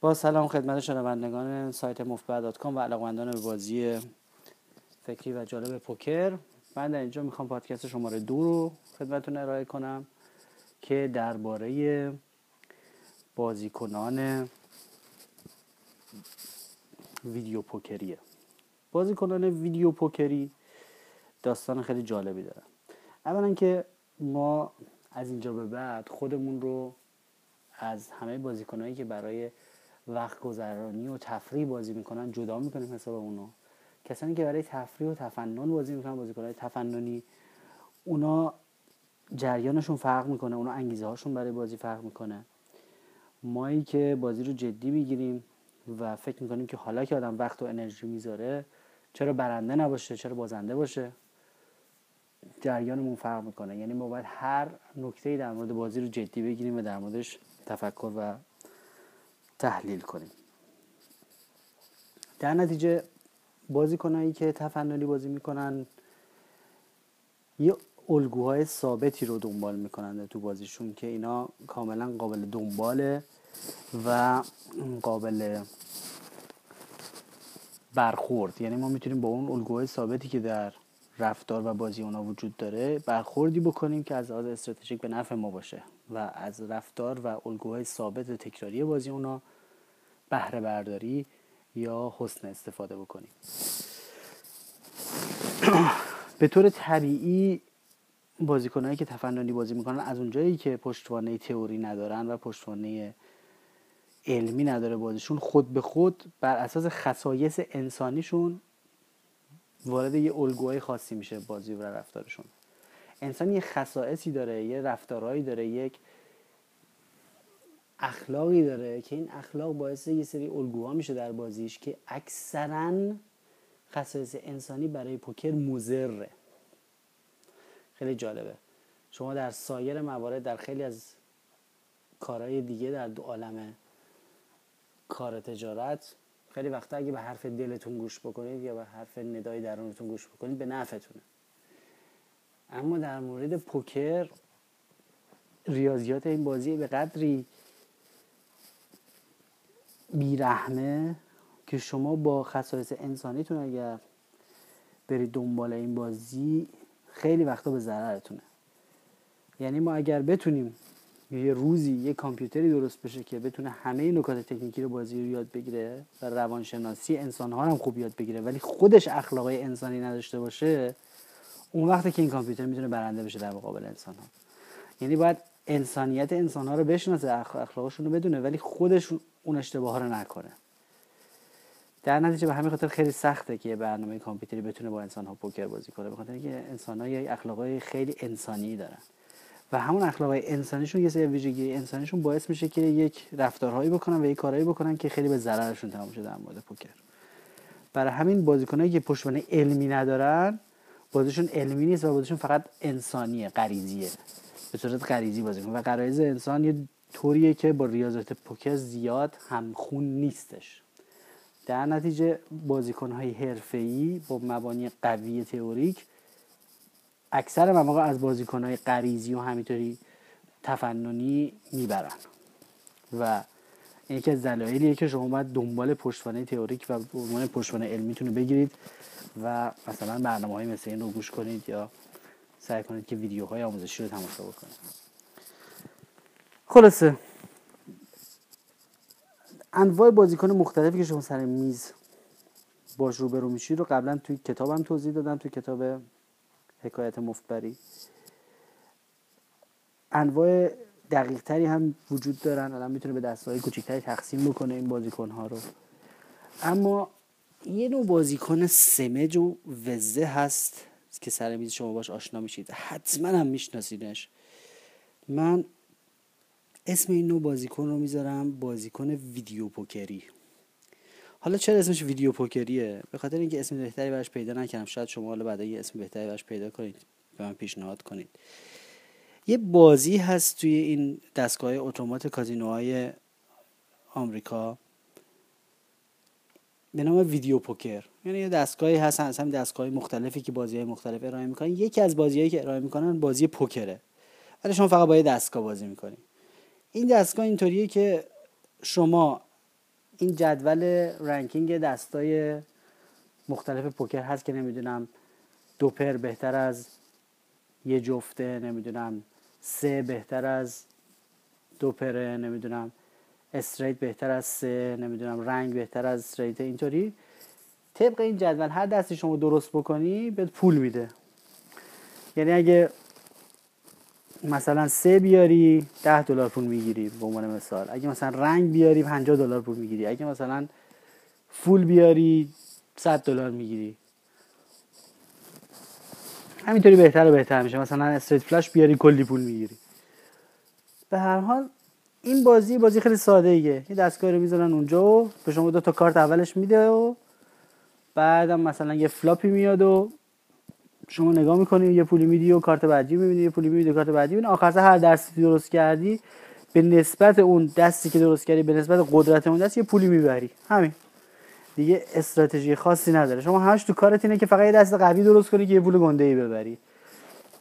با سلام خدمت شنوندگان سایت مفتبر.com و علاقمندان به بازی فکری و جالب پوکر. من در اینجا می‌خوام پادکست شماره دو رو خدمتتون ارائه کنم که درباره بازیکنان ویدیو پوکریه. بازیکنان ویدیو پوکری داستان خیلی جالبی دارن. اولا که ما از اینجا به بعد خودمون رو از همه بازیکنهایی که برای وقت گذرانی و تفریح بازی می‌کنن جدا می‌کنیم حساب اونو. کسانی که برای تفریح و تفنن بازی می‌کنن بازیکنهای تفننی اونا جریانشون فرق می‌کنه اونا انگیزه هاشون برای بازی فرق می‌کنه. مایی که بازی رو جدی می‌گیریم و فکر می‌کنیم که حالا که آدم وقت و انرژی می‌ذاره چرا برنده نباشه چرا بازنده باشه جریانمون فرق می‌کنه. یعنی ما باید هر نکته در مورد بازی رو جدی بگیریم و در موردش تفکر و تحلیل کنیم. در نتیجه بازیکنایی که تفننی بازی می‌کنن یه الگوهای ثابتی رو دنبال می‌کنن تو بازیشون که اینا کاملا قابل دنباله و قابل برخورد. یعنی ما می‌تونیم با اون الگوهای ثابتی که در رفتار و بازی اونا وجود داره برخوردی بکنیم که از لحاظ استراتژیک به نفع ما باشه و از رفتار و الگوهای ثابت تکراری بازی اونا بهره برداری یا حسن استفاده بکنیم. به طور طبیعی بازیکنهایی که تفننی بازی می‌کنن از اونجایی که پشتوانه تئوری ندارن و پشتوانه علمی نداره بازیشون خود به خود بر اساس خصایص انسانیشون وارد یه الگوهای خاصی میشه بازی و رفتارشون. انسان یه خصائصی داره یه رفتارهایی داره یک اخلاقی داره که این اخلاق باعث یه سری الگوها میشه در بازیش که اکثرا خصایص انسانی برای پوکر مزره خیلی جالبه. شما در سایر موارد در خیلی از کارهای دیگه در دو عالم کار تجارت خیلی وقتا اگه به حرف دلتون گوش بکنید یا به حرف ندای درونتون گوش بکنید به نفعتونه. اما در مورد پوکر ریاضیات این بازی به قدری بیرحمه که شما با خصایص انسانیتون اگر برید دنبال این بازی خیلی وقتا به ضررتونه. یعنی ما اگر بتونیم یه روزی یه کامپیوتری درست بشه که بتونه همه نکات تکنیکی رو بازی رو یاد بگیره و روانشناسی انسان ها هم خوب یاد بگیره ولی خودش اخلاقای انسانی نداشته باشه اون وقتی که این کامپیوتر می‌تونه برنده بشه در مقابل انسان ها یعنی باید انسانیت انسان ها رو بشناسه اخلاقشون رو بدونه ولی خودش اون اشتباه رو نکنه. در نتیجه به همین خاطر خیلی سخته که برنامه کامپیوتری بتونه با انسان ها پوکر بازی کنه. بخاطر اینکه انسان ها اخلاقای خیلی انسانی دارن. و همون اخلاق انسانیشون یه سری ویژگی انسانیشون باعث میشه که یک رفتارهایی بکنن و یک کارهایی بکنن که خیلی به ضررشون تمام شده در مورد پوکر. برای همین بازیکنایی که پشتوانه علمی ندارن بازیشون علمی نیست و بازیشون فقط انسانیه غریزیه. به صورت غریزی بازی و غرایز انسان یه طوریه که با ریاضت پوکر زیاد همخون نیستش. در نتیجه بازیکنهای حرفه‌ای با مبانی قوی تئوریک اکثر مواقع از بازیکنهای غریزی و همینطوری تفننی می‌برن. و یکی از دلایلیه که شما باید دنبال پشتوانه تئوریک و عنوان پشتوانه علمیتون رو بگیرید و مثلا برنامه های مثل این رو گوش کنید یا سعی کنید که ویدیوهای آموزشی رو تماشا بکنید. خلاصه انواع بازیکن مختلفی که شما سر میز باش روبرو میشید رو قبلا توی کتابم توضیح دادم توی کتاب حکایت مفتبری انواع دقیق تری هم وجود دارن الان می‌تونه به دستهای کوچکتری تقسیم بکنه این بازیکن ها رو. اما یه نوع بازیکن سمج و وزه هست که سر میز شما باش آشنا میشید. حتما هم میشناسیدش. من اسم این نوع بازیکن رو می‌ذارم بازیکن ویدیو پوکری. حالا چرا اسمش ویدیو پوکریه؟ به خاطر اینکه اسم بهتری براش پیدا نکردم. شاید شما حالا بعدا یه اسم بهتری براش پیدا کنید به من پیشنهاد کنید. یه بازی هست توی این دستگاه اتومات کازینوهای آمریکا. به نام ویدیو پوکر. یعنی یه دستگاهی هست از هم دستگاه مختلفی که بازی های مختلف ارائه می‌کنن. یکی از بازیهایی که ارائه می‌کنن بازی پوکره. ولی شما فقط با یه دستگاه بازی می‌کنید این دستگاه اینطوریه که شما این جدول رنکینگ دستای مختلف پوکر هست که نمی‌دونم دو پر بهتر از یه جفته نمی‌دونم سه بهتر از دو پره نمی‌دونم استریت بهتر از سه نمی‌دونم رنگ بهتر از استریت اینطوری. طبق این جدول هر دستی شما درست بکنی بهت پول میده. یعنی اگه مثلا سه بیاری ده دلار پول می‌گیری به عنوان مثال. اگه مثلا رنگ بیاری 50 دلار پول می‌گیری. اگه مثلا فول بیاری 100 دلار می‌گیری. همینطوری بهتر و بهتر میشه. مثلا استریت فلاش بیاری کلی پول می‌گیری. به هر حال این بازی بازی خیلی ساده ایه یه دستگاه رو می‌ذارن اونجا و به شما دو تا کارت اولش میده و بعدم مثلا یه flop ی میاد و شما نگاه می‌کنی یه پولی میدی و کارت بعدی می‌بینی یه پولی میدی و کارت بعدی می‌بینی. آخر هر دستی درست کردی به نسبت اون دستی که درست کردی به نسبت قدرت اون دست یه پولی می‌بری. همین. دیگه استراتژی خاصی نداره. شما همش تو کارت اینه که فقط یه دست قوی درست کنی که یه پول گنده ای ببری.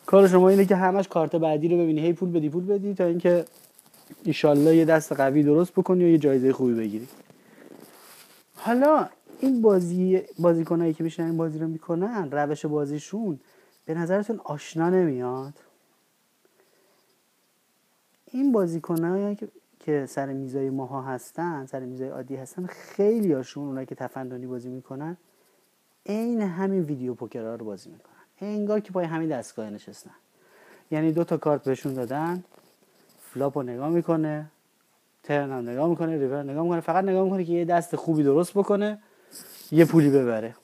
کار شما اینه که همش کارت بعدی رو ببینی. هی پول بدی پول بدی تا اینکه ایشالله یه دست قوی درست بکنی و یه جایزه خوبی بگیری. حالا این بازی بازیکنایی که میشن این بازی رو می‌کنن روش بازیشون به نظرتون آشنا نمیاد؟ این بازیکنایی که سر میزای ماها هستن سر میزای عادی هستن خیلی هاشون اونایی که تفننی بازی می‌کنن عین همین ویدیو پوکرها رو بازی می‌کنن. انگار که پای همین دستگاه نشستن. یعنی دو تا کارت بهشون دادن. flop رو نگاه می‌کنه ترن هم نگاه می‌کنه ریور نگاه می‌کنه فقط نگاه می‌کنه که یه دست خوبی درست بکنه یه پولی ببره.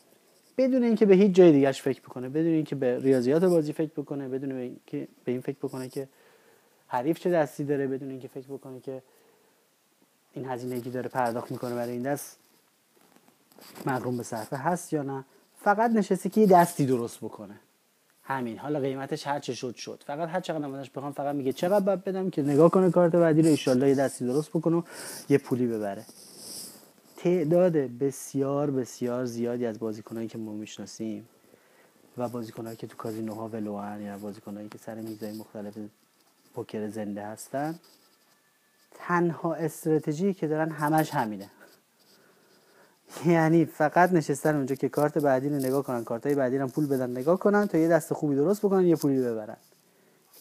بدون اینکه به هیچ جای دیگهش فکر بکنه بدون اینکه به ریاضیات بازی فکر بکنه بدون اینکه به این فکر بکنه که حریف چه دستی داره بدون اینکه فکر بکنه که این هزینه که داره پرداخت می‌کنه برای این دست مغروم به صرفه هست یا نه. فقط نشسته که یه دستی درست بکنه. همین. حالا قیمتش هر چه شد شد. فقط هر چقدر نمازش بخوام فقط میگه چقدر باید بدم که نگاه کنه کارت بعدی رو. ایشالله یه دستی درست بکنه و یه پولی ببره. تعداد بسیار بسیار زیادی از بازیکنایی که ما می‌شناسیم و بازیکنایی که تو کازینوها ولوان یا بازیکنایی که سر میزای مختلف پوکر زنده هستن تنها استراتژی که دارن همش همینه. یعنی فقط نشستن اونجا که کارت بعدی رو نگاه کنن کارتای بعدی رو پول بدن نگاه کنن تا یه دست خوبی درست بکنن یه پولی ببرن.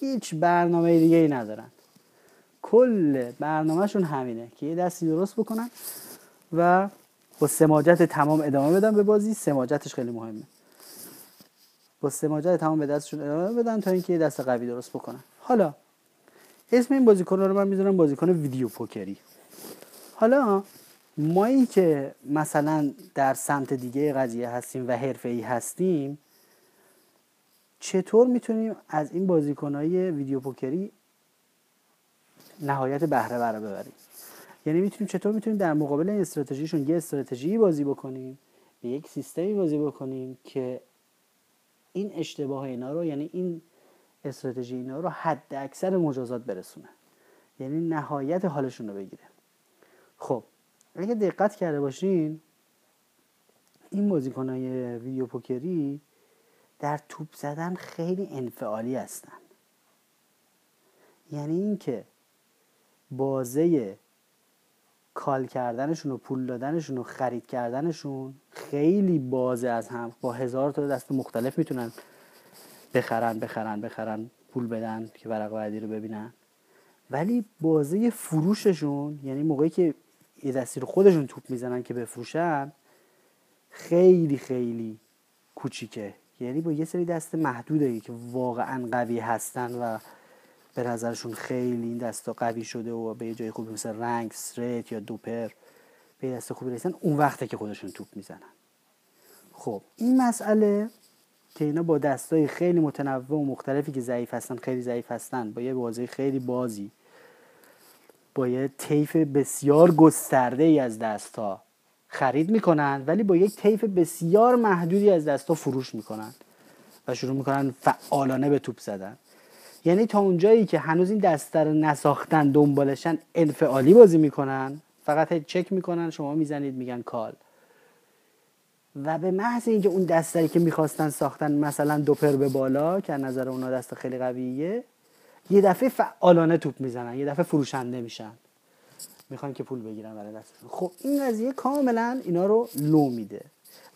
هیچ برنامه دیگه ای ندارن. کل برنامهشون همینه که یه دستی درست بکنن و با سماجت تمام ادامه بدن به بازی. سماجتش خیلی مهمه. با سماجت تمام به دستشون ادامه بدن تا اینکه یه دست قوی درست بکنن. حالا اسم این بازیکن رو من می‌ذارم بازیکن ویدیو پوکری. حالا مایی که مثلا در سمت دیگه قضیه هستیم و حرفه ای هستیم چطور می‌تونیم از این بازیکنهای ویدیو پوکری نهایت بهره بره ببریم؟ یعنی می‌تونیم چطور می‌تونیم در مقابل این استراتژیشون یه استراتژی بازی بکنیم به یک سیستمی بازی بکنیم که این اشتباه اینا رو یعنی این استراتژی اینا رو حد اکثر مجازات برسونه. یعنی نهایت حالشون رو بگیره. خب اگه دقت کرده باشین این بازیکنهای ویدیو پوکری در توپ زدن خیلی انفعالی هستن. یعنی اینکه بازه کال کردنشون و پول دادنشون و خرید کردنشون خیلی بازه از هم با هزار تا دست مختلف می‌تونن بخرن بخرن بخرن پول بدن که ورق بعدی رو ببینن. ولی بازه فروششون یعنی موقعی که یه دستی رو خودشون توپ می‌زنن که بفروشن خیلی خیلی کوچیکه. یعنی با یه سری دست محدوده که واقعا قوی هستن و به نظرشون خیلی این دستا قوی شده و به یه جای خوبی مثل رنگ سریت یا دوپر به دست خوبی رسن اون وقته که خودشون توپ می‌زنن. خب این مسئله که اینا با دستای خیلی متنوع و مختلفی که ضعیف هستن خیلی ضعیف هستن با یه بازی خیلی بازی با یه طیف بسیار گسترده ای از دستا خرید می‌کنن ولی با یک طیف بسیار محدودی از دستا فروش می‌کنن و شروع می‌کنن فعالانه به توپ زدن. یعنی تا اونجایی که هنوز این دسته رو نساختن دنبالشن انفعالی بازی می‌کنن فقط چک می‌کنن شما می‌زنید میگن کال. و به محض اینکه اون دستری که می‌خواستن ساختن مثلا دو پر به بالا که نظر اونا دست خیلی قویه یه دفعه فعالانه توپ می‌زنن یه دفعه فروشنده میشن. می‌خوان که پول بگیرن برای دستشون خب این قضیه کاملا اینا رو لو میده.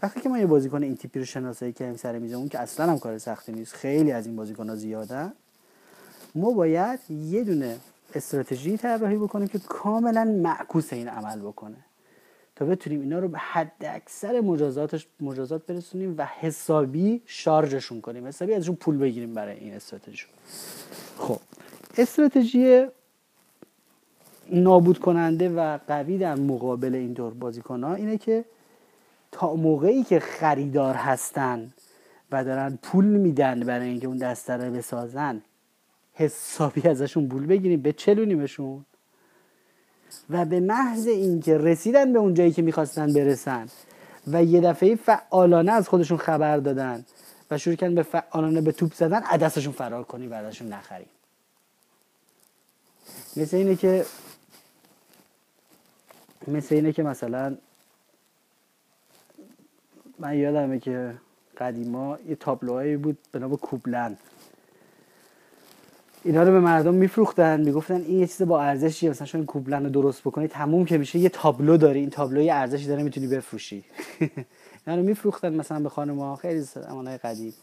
وقتی که ما یه بازیکن این تیپی رو شناسایی کردیم سر میزمون که اصلا هم کار سختی نیست خیلی از این بازیکن ها زیادن ما باید یه دونه استراتژی طراحی بکنیم که کاملا معکوس این عمل بکنه. تا بتونیم اینا رو به حد اکثر مجازاتش مجازات برسونیم و حسابی شارژشون کنیم. حسابی ازشون پول بگیریم برای این استراتژی خب استراتژی نابود کننده و قوی در مقابل این دور بازیکن ها اینه که تا موقعی که خریدار هستن و دارن پول میدن برای اینکه اون دسته رو بسازن حسابی ازشون پول بگیریم به چلونیمشون و به محض اینکه رسیدن به اون جایی که می‌خواستن برسن و یه دفعه فعالانه از خودشون خبر دادن و شروع کردن به فعالانه به توپ زدن عدسشون فرار کنیم و ازشون نخریم مثل اینه که مثل اینه که مثلا من یادمه که قدیما یه تابلوهایی بود به نام کوبلن. اینا رو به مردم میفروختن می‌گفتن این یه چیز با ارزشیه مثلا شما این کوبلن رو درست بکنی تموم که میشه یه تابلو داری این تابلو یه ارزشی داره می‌تونی بفروشی. اینا رو میفروختن مثلا به خانم خیلی زمانهای قدیم.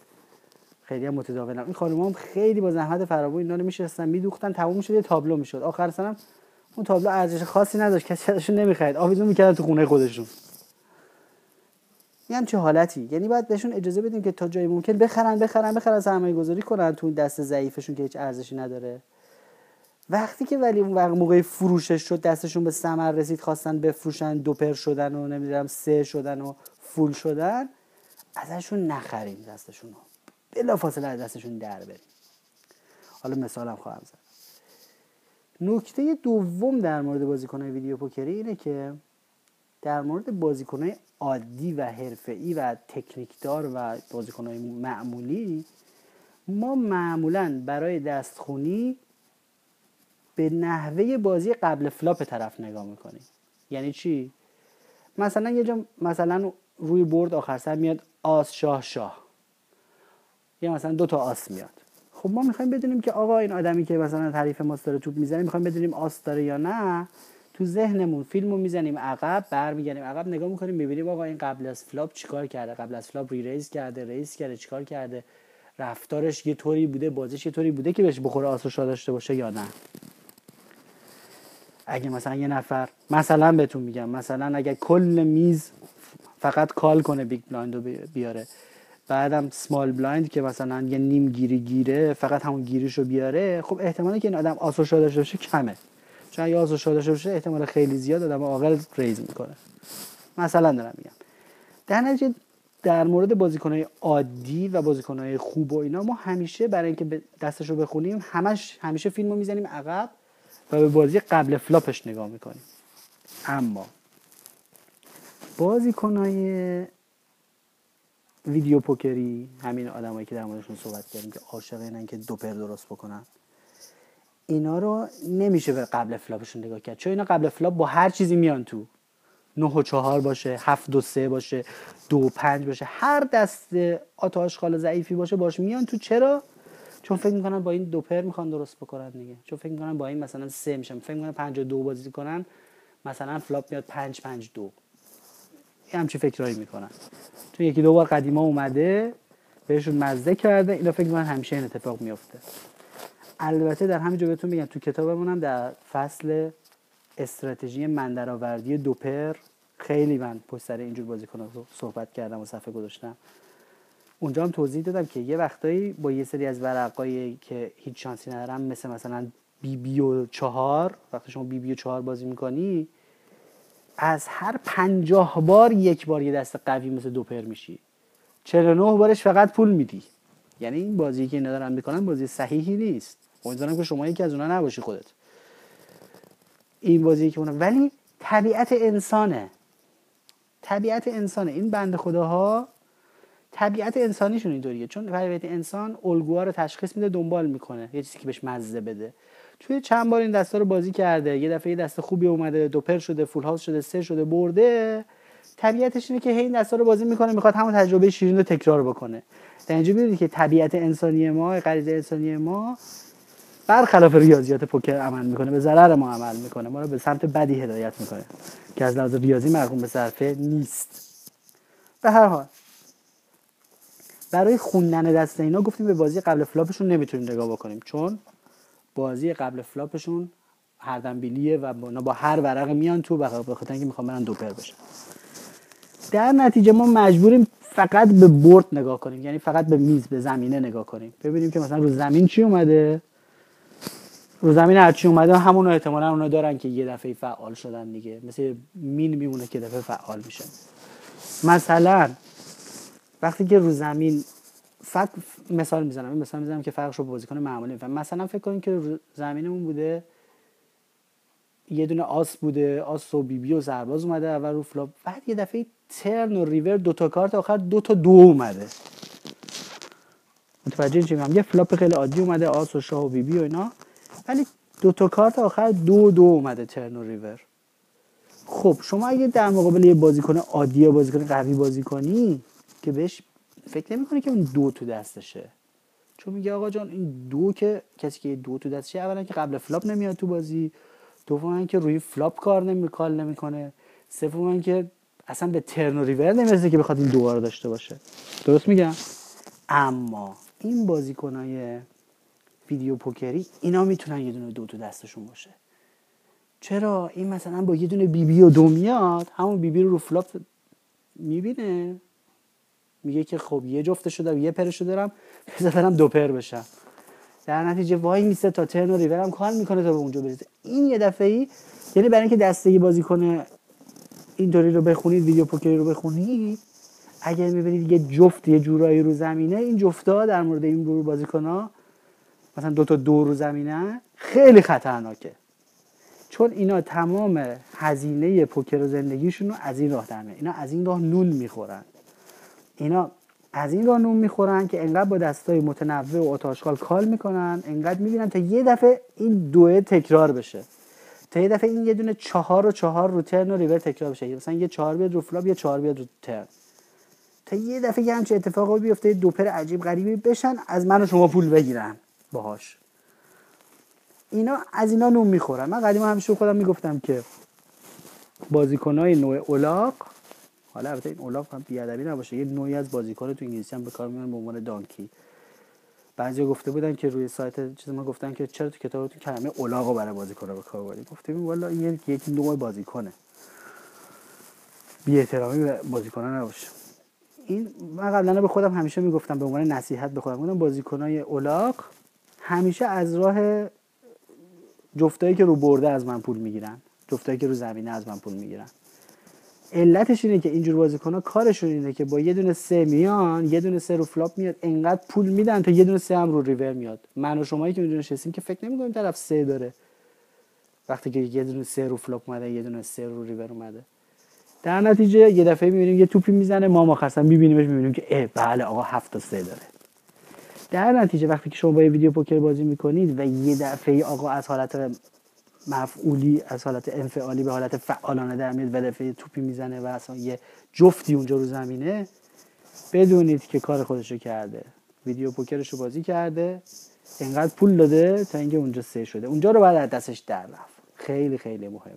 خیلی هم متداولم این خانم هم خیلی با زحمت فراوون اینا رو میشستن میدوختن تموم می‌شد یه تابلو می‌شد. آخر سرم اون تابلو ارزش خاصی نداشت کسی ازشون نمی‌خرید. آویزون می‌کردن تو خونه خودشون. این چه حالتی. یعنی باید بهشون اجازه بدیم که تا جایی ممکن بخرن بخرن بخرن سرمایه گذاری کنن تو دست ضعیفشون که هیچ ارزشی نداره. وقتی که ولی اون موقع فروشش شد دستشون به ثمر رسید خواستن بفروشن دوپر شدن و نمی‌دونم سه شدن و full شدن ازشون نخریم دستشون رو بلافاصله از دستشون در بریم. حالا مثالم خواهم زد. نکته دوم در مورد بازیکنهای ویدیو پوکری اینه که در مورد بازیکنهای عادی و حرفه‌ای و تکنیکدار و بازیکنهای معمولی ما معمولا برای دستخونی به نحوه بازی قبل flop طرف نگاه می‌کنیم. یعنی چی؟ مثلا یه جا مثلا روی board آخر سر میاد آس شاه شاه. یا مثلا دو تا آس میاد. خب ما می‌خوایم بدونیم که آقا این آدمی که مثلا تعریف ماست داره توپ می‌زنه می‌خوایم بدونیم آس داره یا نه. تو ذهنمون فیلمو می‌زنیم عقب برمیگردیم عقب نگاه می‌کنیم می‌بینیم آقا این قبل از flop چیکار کرده؟ قبل از flop re-raise کرده raise کرده چیکار کرده؟ رفتارش یه طوری بوده بازیش یه طوری بوده که بهش بخوره آس و شاه داشته باشه یا نه؟ اگه مثلا یه نفر مثلا بهتون میگم مثلا اگه کل میز فقط call کنه big blind رو بیاره بعدم small blind که مثلا یه نیم گیری گیره فقط همون گیریش رو بیاره خب احتمالی که این آدم آس و شاه داشته باشه کمه. چون اگه آزو شده باشه احتمال خیلی زیاد آدم عاقل raise می‌کنه. مثلا دارم میگم. در نتیجه در مورد بازیکنهای عادی و بازیکنهای خوب و اینا ما همیشه برای اینکه دستش رو بخونیم همش همیشه فیلم رو می‌زنیم عقب و به بازی قبل flop ش نگاه می‌کنیم. اما بازیکنهای ویدیو پوکری همین آدمایی که در موردشون صحبت کردیم که عاشق اینن که دوپر درست بکنن. اینا رو نمیشه به قبل flop شون نگاه کرد. چون اینا قبل flop با هر چیزی میان تو. نه و چهار باشه هفت و سه باشه دو و پنج باشه. هر دست آت آشغال ضعیفی باشه باش میان تو. چرا؟ چون فکر می‌کنن با این دو پر می‌خوان درست بکنن دیگه. چون فکر می‌کنن با این مثلا سه میشن. فکر می‌کنن پنج و دو بازی کنن مثلا flop میاد پنج پنج دو. یه همچی فکرهایی می‌کنن. چون یکی دو بار قدیما اومده بهشون مزه کرده اینا فکر می‌کنن همیشه این اتفاق میفته البته در همینجا بهتون میگم تو کتابمونم در فصل استراتژی مندرآوردی دوپر خیلی من پشت سر اینجور بازیکن صحبت کردم و صفحه گذاشتم. اونجا هم توضیح دادم که یه وقتایی با یه سری از ورقایی که هیچ شانسی ندارم مثل مثلا بی بی و چهار وقتی شما بی بی و چهار بازی می‌کنی از هر پنجاه بار یک بار یه دست قوی مثل دوپر میشی. 49 بارش فقط پول میدی. یعنی این بازی که اینا دارن می‌کنن بازی صحیحی نیست. امیدوارم که شما یکی از اونها نباشی خودت. این بازی که اونها ولی طبیعت انسانه. طبیعت انسانه. این بند خداها طبیعت انسانیشون اینطوریه. چون طبیعت انسان الگوها رو تشخیص میده دنبال می‌کنه. یه چیزی که بهش مزه بده. توی چند بار این دستا رو بازی کرده. یه دفعه یه دست خوبی اومده دوپر شده فول هاوس شده سه شده برده. طبیعتش اینه که هی این دستا رو بازی می‌کنه می‌خواد همون تجربه شیرین رو تکرار بکنه. در اینجا که طبیعت انسانی ما غریزه انسانی ما برخلاف ریاضیات پوکر عمل می‌کنه به ضرر ما عمل می‌کنه. ما رو به سمت بدی هدایت می‌کنه که از لحاظ ریاضی مقرون به صرفه نیست. به هر حال برای خوندن دست اینا گفتیم به بازی قبل flop شون نمی‌تونیم نگاه بکنیم چون بازی قبل flop شون هر دنبیلیه و با هر ورق میان تو به خاطر اینکه می‌خوام برن دوپر بشن. در نتیجه ما مجبوریم فقط به board نگاه کنیم یعنی فقط به میز به زمینه نگاه کنیم. ببینیم که مثلا رو زمین چی اومده؟ رو زمین هرچی اومده همون احتمالا اونا دارن که یه دفعه فعال شدن دیگه. مثل مین میمونه که دفعه فعال میشه. مثلا وقتی که رو زمین فقط مثال می‌زنم مثال می‌زنم که فرقش رو بازیکن معمولی میفهم مثلا فکر کنیم که زمینمون بوده یه دونه آس بوده آس و بی بی و سرباز اومده اول رو flop. بعد یه دفعه turn و river دو تا کارت آخر دو تا دو اومده. متوجه چی میگم؟ یه flop خیلی عادی اومده آس و شاه و بی بی و اینا. ولی دو تا کارت آخر دو دو اومده turn و river خب شما اگه در مقابل یه بازیکن عادی یا بازیکن قوی بازی کنی که بهش فکر نمی‌کنه که اون دو تو دستشه. چون میگه آقا جان این دو که کسی که دو تو دستشه اولا که قبل flop نمیاد تو بازی دوم که روی flop call نمی call نمی‌کنه سوم که اصلا به turn و river نمی‌رسه که بخواد این دو داشته باشه. درست میگم؟ اما این بازیکنای ویدیو پوکری اینا می‌تونن یه دونه دو تو دستشون باشه. چرا؟ این مثلا با یه دونه بی بی و دو میاد همون بی بی رو رو flop می‌بینه. میگه که خب یه جفته شده و یه پرشو دارم بذار دو پر بشم. در نتیجه وای میسه تا turn و river م call می‌کنه تا به اونجا برسه. این یه دفعه ای یعنی برای اینکه دسته بازی کنه اینطوری رو بخونید ویدیو پوکری رو بخونید. اگر می‌بینید یه جفت یه جورایی رو زمینه این جفتا در مورد این گروه بازیکن ها مثلا دو تا دو رو زمینه خیلی خطرناکه. چون اینا تمام هزینه پوکر و زندگیشون رو از این راه در اینا از این راه نون می‌خورن. اینا از این راه نون می‌خورن که انقدر با دستای متنوع و آتاشکال کال می‌کنن انقدر می‌بینن تا یه دفعه این دوه تکرار بشه. تا یه دفعه این یه دونه چهار و چهار رو turn و river تکرار بشه. مثلا یه چهار بیاد رو flop یه چهار بیاد رو turn تا یه دفعه یه همچه اتفاقی بیفته دوپر عجیب غریبی بشن از من و شما پول بگیرن. باهاش. اینا از اینا نون می‌خورن. من قدیم همیشه خودم می‌گفتم که بازیکنهای نوع الاغ حالا البته این الاغ هم بیادبی نباشه یه نوعی از بازیکن تو انگلیسی هم به کار می‌برن به عنوان donkey. بعضی گفته بودن که روی سایت چیز ما گفتن که چرا تو کتابتون کلمه الاغ رو برای بازیکن به کار بردید گفتیم والا این یک نوع بازیکنه. بی احترامی به بازیکنان نباشه. این من قبلا به خودم همیشه می‌گفتم به عنوان نصیحت به خودم بازیکنای الاغ همیشه از راه جفتایی که رو board ه از من پول می‌گیرن. جفتایی که رو زمینه از من پول می‌گیرن. علتش اینه که اینجور بازیکن‌ها کارشون اینه که با یه دونه سه میان یه دونه سه رو flop میاد انقدر پول میدن تا یه دونه سه هم رو ریور میاد. من و شمایی که اونجا نشستیم که فکر نمی‌کنیم طرف سه داره. وقتی که یه دونه سه رو flop اومده یه دونه سه رو ریور اومده. در نتیجه یه دفعه می‌بینیم یه توپی می‌زنه ما ما خاصا میبینیمش می‌بینیم که اه بله آقا هفت تا سه داره. در نتیجه وقتی که شما با یه ویدیو پوکر بازی می‌کنید و یه دفعه آقا از حالت مفعولی از حالت انفعالی به حالت فعالانه در میاد و دفعه توپی می‌زنه و اصلا یه جفتی اونجا رو زمینه بدونید که کار خودشو کرده. ویدیو پوکرش رو بازی کرده انقدر پول داده تا اینکه اونجا سه شده. اونجا رو بعد از دستش در رفت. خیلی خیلی مهمه.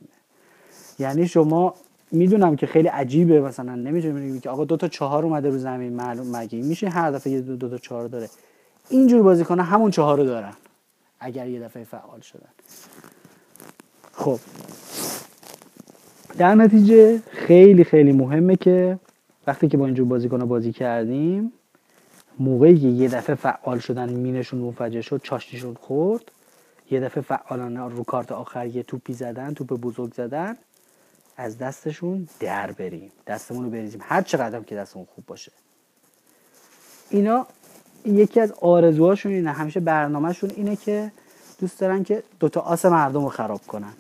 یعنی شما می‌دونم که خیلی عجیبه مثلا نمی‌تونی که آقا دو تا چهار اومده رو زمین معلوم مگه میشه هر دفعه یه دو, دو تا چهار داره؟ اینجور بازیکن همون چهار رو دارن. اگر یه دفعه فعال شدن. خب. در نتیجه خیلی خیلی مهمه که وقتی که با اینجور بازیکن بازی کردیم موقعی که یه دفعه فعال شدن مینشون منفجر شد چاشتیشون خورد. یه دفعه فعالانه رو کارت آخر یه توپی زدن توپ بزرگ زدن. از دستشون در بریم. دستمون رو بریزیم. هر چقدر که دستمون خوب باشه. اینا یکی از آرزوهاشون اینه همیشه برنامهشون اینه که دوست دارن که دوتا آس مردم رو خراب کنن.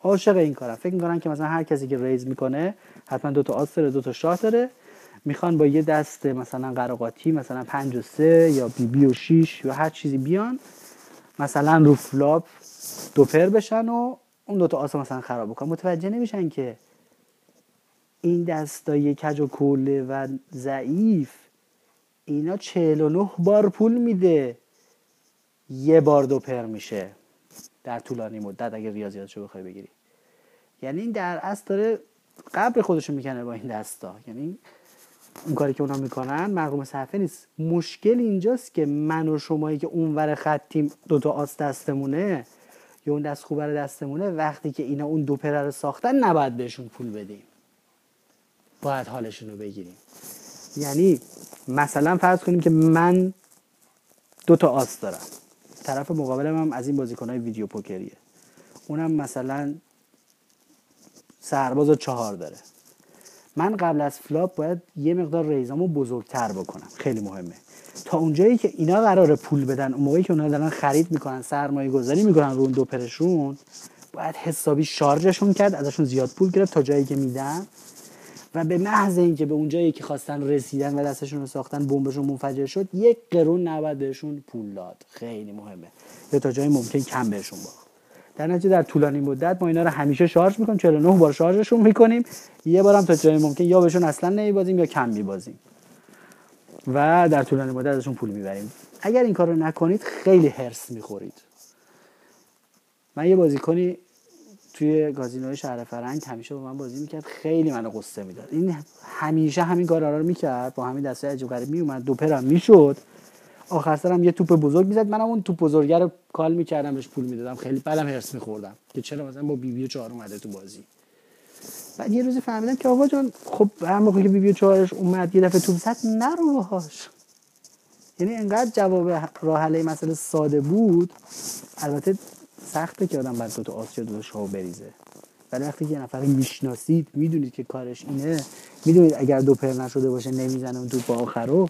عاشق این کارن. فکر می‌کنن که مثلا هر کسی که ریز می‌کنه حتما دوتا آس داره دوتا شاه داره. می‌خوان با یه دست مثلا قر و قاطی مثلا پنج و سه یا بی بی و شیش یا هر چیزی بیان مثلا رو flop دو پر بشن و اون دوتا آس مثلا خراب بکنن. متوجه نمیشن که این دستای کج و کوله و ضعیف اینا 49 بار پول میده. یه بار دو پر میشه. در طولانی مدت اگه ریاضیاتشو بخوای بگیری. یعنی این در اصل داره قبر خودشو می‌کنه با این دستا. یعنی اون کاری که اونا می‌کنن مرقوم صفحه نیست. مشکل اینجاست که من و شمایی که اونور خطیم دوتا آس دستمونه یا اون دست خوبر دستمونه وقتی که اینا اون دو پره رو ساختن نباید بهشون پول بدیم. باید حالشون رو بگیریم. یعنی مثلا فرض کنیم که من دو تا آس دارم. طرف مقابلم هم از این بازیکن های ویدیو پوکریه. اونم مثلا سرباز چهار داره. من قبل از flop باید یه مقدار raise امو بزرگتر بکنم. خیلی مهمه. تا اونجایی که اینا قرار پول بدن اون موقعی که اونا دارن خرید می‌کنن سرمایه گذاری می‌کنن رو اون دو پرشون باید حسابی شارژشون کرد ازشون زیاد پول گرفت تا جایی که میدن. و به محض اینکه به اونجایی که خواستن رسیدن و دستشون رو ساختن بمبشون منفجر شد یک قرون نباید بهشون پول داد. خیلی مهمه. یا تا جایی ممکن کم بهشون باخت. در نتیجه در طولانی مدت ما اینا رو همیشه شارژ می‌کنیم. 49 بار شارژشون می‌کنیم. یه بارم تا جایی ممکن یا بهشون اصلا نمیبازیم یا کم میبازیم. و در طولانی مدت ازشون پول می‌بریم. اگر این کار رو نکنید خیلی هرس می‌خورید. من یه بازیکنی توی گازینوی شهر فرنگ همیشه با من بازی می‌کرد. خیلی منو قصه می‌داد. این همیشه همین کارا رو می‌کرد. با همین دسته عجیب غریب میومد دو پرم می‌شد. آخر سرم یه توپ بزرگ می‌زد. منم اون توپ بزرگه رو کال می‌کردم بهش پول می‌دادم. خیلی بعدم هرس میخوردم که چرا مثلا با بی بی چهار اومده تو بازی. بعد یه روزی فهمیدم که آقا جان خب هر موقع که بی بی چهارش اومد یه دفعه توپ زد نرو باهاش یعنی انقدر جواب راه حل مسئله ساده بود. البته سخته که آدم بعد تا آسیا دو شاو بریزه. ولی وقتی یه نفر می‌شناسید می‌دونید که کارش اینه. می‌دونید اگر دو پر نشده باشه نمی‌زنه اون توپ آخر رو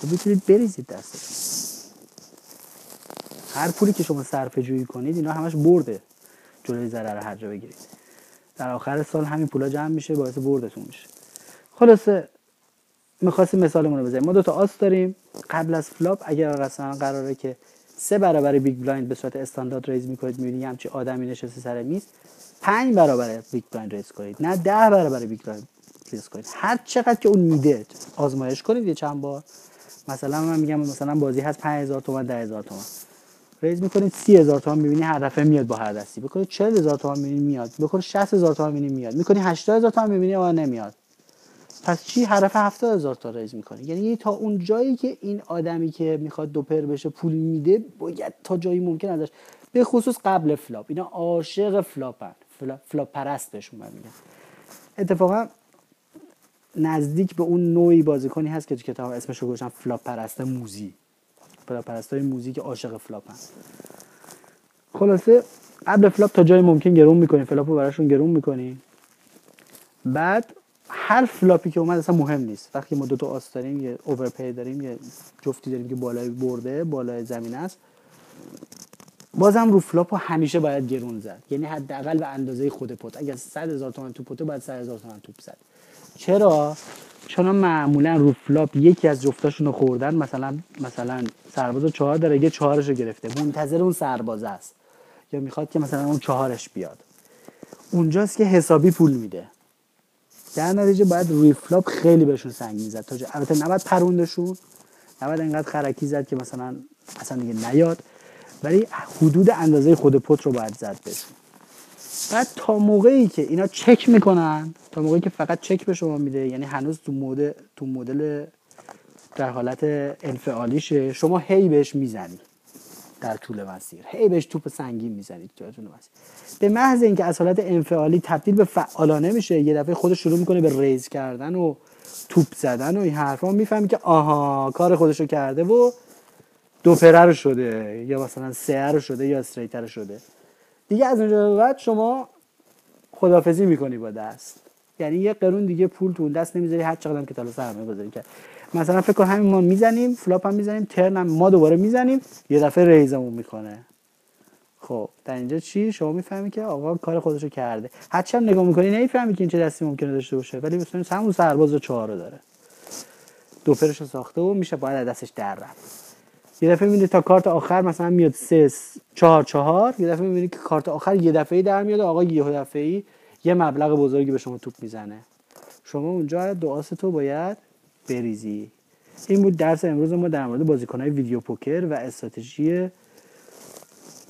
تو می‌تونید بریزید دستش هر پولی که شما صرفه جویی کنید اینا همش برده. جلوی ضرر هر جا بگیرید. در آخر سال همین پولا جمع میشه باعث بردتون میشه. خلاصه می‌خواستیم مثالمون رو بزنیم. ما دو تا آس داریم. قبل از flop اگر مثلا قراره که سه برابر big blind به صورت استاندارد raise می‌کنید می‌بینید همچی آدمی نشسته سر میز. پنج برابر big blind raise کنید. نه ده برابر big blind raise کنید. هر چقدر که اون میده آزمایش کنید یه چند بار. مثلا من میگم مثلا بازی هست 5000 تومان 10000 تومان raise می‌کنید 30000 تومان می‌بینی هر دفعه میاد با هر دستی. بکنید 40000 تومان می‌بینی میاد. بکنید 60000 تومان می‌بینی میاد. می‌کنی 80000 تومان می‌بینی آ نمیاد. پس چی؟ هر دفعه 70000 تا raise می‌کنی یعنی تا اون جایی که این آدمی که می‌خواد دو پر بشه پول میده باید تا جایی ممکن ازش. به خصوص قبل flop. اینا عاشق flop ن. flop, flop پرست بهشون من اتفاقا نزدیک به اون نوعی بازیکنی هست که تو کتاب اسمش رو گذاشتم flop پرست موذی. flop پرست های موذی که عاشق flop ن. خلاصه قبل flop تا جای ممکن گرون می‌کنی. flop رو براشون گرون می‌کنی. بعد هر flop ی که اومد اصلا مهم نیست. وقتی ما دو تا آس داریم یه overpair داریم یه جفتی داریم که بالای board ه بالای زمین است بازم رو flop ها همیشه باید گرون زد. یعنی حداقل به اندازه خود pot اگر 100 هزار تومان تو pot ه باید 100 هزار تومان توپ زد. چرا؟ چون معمولا رو flop یکی از جفتاشون رو خوردن. مثلا مثلا سرباز چهار داره یه چهارش رو گرفته. منتظر اون سرباز است. یا می‌خواد که مثلا اون چهارش بیاد. اونجاست که حسابی پول میده. در نتیجه باید روی flop خیلی بهشون سنگین زد تا البته نباید پروندشون نباید انقدر خرکی زد که مثلا اصلا دیگه نیاد. ولی حدود اندازه خود pot رو باید زد بهشون. بعد تا موقعی که اینا چک می‌کنن تا موقعی که فقط چک به شما میده یعنی هنوز تو مدل تو مدل در حالت انفعالیشه شما هی بهش می‌زنی. در طول مسیر. هی بهش توپ سنگین می‌زنید طول مسیر. به محض اینکه از حالت انفعالی تبدیل به فعالانه میشه یه دفعه خودش شروع می‌کنه به raise کردن و توپ زدن و این حرفا می‌فهمی که آها کار خودشو کرده و دو پره رو شده یا مثلا سه رو شده یا straight شده. دیگه از اونجا بعد شما خدافظی می‌کنی با دست. یعنی یه قرون دیگه پول تو دست نمی‌ذاری هر چقدر که تا حالا سرمایه گذاری کرد مثلا فکر کن همین ما می‌زنیم flop هم می‌زنیم turn هم ما دوباره می‌زنیم یه دفعه ریزمون می‌کنه. خب در اینجا چی؟ شما می‌فهمی که آقا کار خودشو کرده. هرچی هم نگاه می‌کنی نمی‌فهمی که این چه دستی ممکنه داشته باشه ولی مثلا همون سرباز چهار رو داره. دو پرشو ساخته و میشه باید دستش در رفت. یه دفعه می‌بینی تا کارت آخر مثلا میاد سه چهار چهار یه دفعه می‌بینی که کارت آخر یه دفعه در میاد آقا یه دفعه یه مبلغ بزرگی به شما توپ می‌زنه. شما اونجا دعاست تو باید بریزی. این بود درس امروز ما در مورد بازیکنهای ویدیو پوکر و استراتژی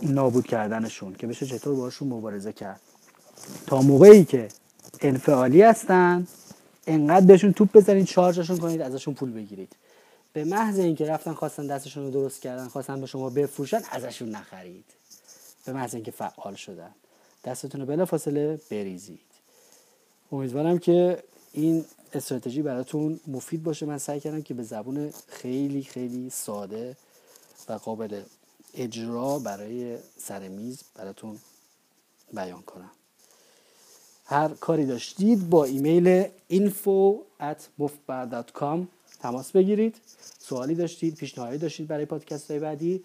نابود کردنشون که بشه چطور باشون مبارزه کرد. تا موقعی که انفعالی هستن انقدر بهشون توپ بزنید شارژشون کنید ازشون پول بگیرید. به محض اینکه رفتن خواستن دستشون رو درست کردن خواستن به شما بفروشن ازشون نخرید. به محض اینکه فعال شدن. دستتون رو بلافاصله بریزید. امیدوارم که این استراتژی براتون مفید باشه. من سعی کردم که به زبون خیلی خیلی ساده و قابل اجرا برای سر میز براتون بیان کنم. هر کاری داشتید با ایمیل info at تماس بگیرید. سوالی داشتید پیشنهادی داشتید برای پادکست های بعدی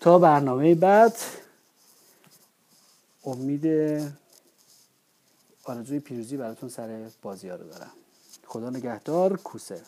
تا برنامه بعد. امید آرزوی پیروزی براتون سر بازی ها رو دارم. خدا نگهدار کوسه.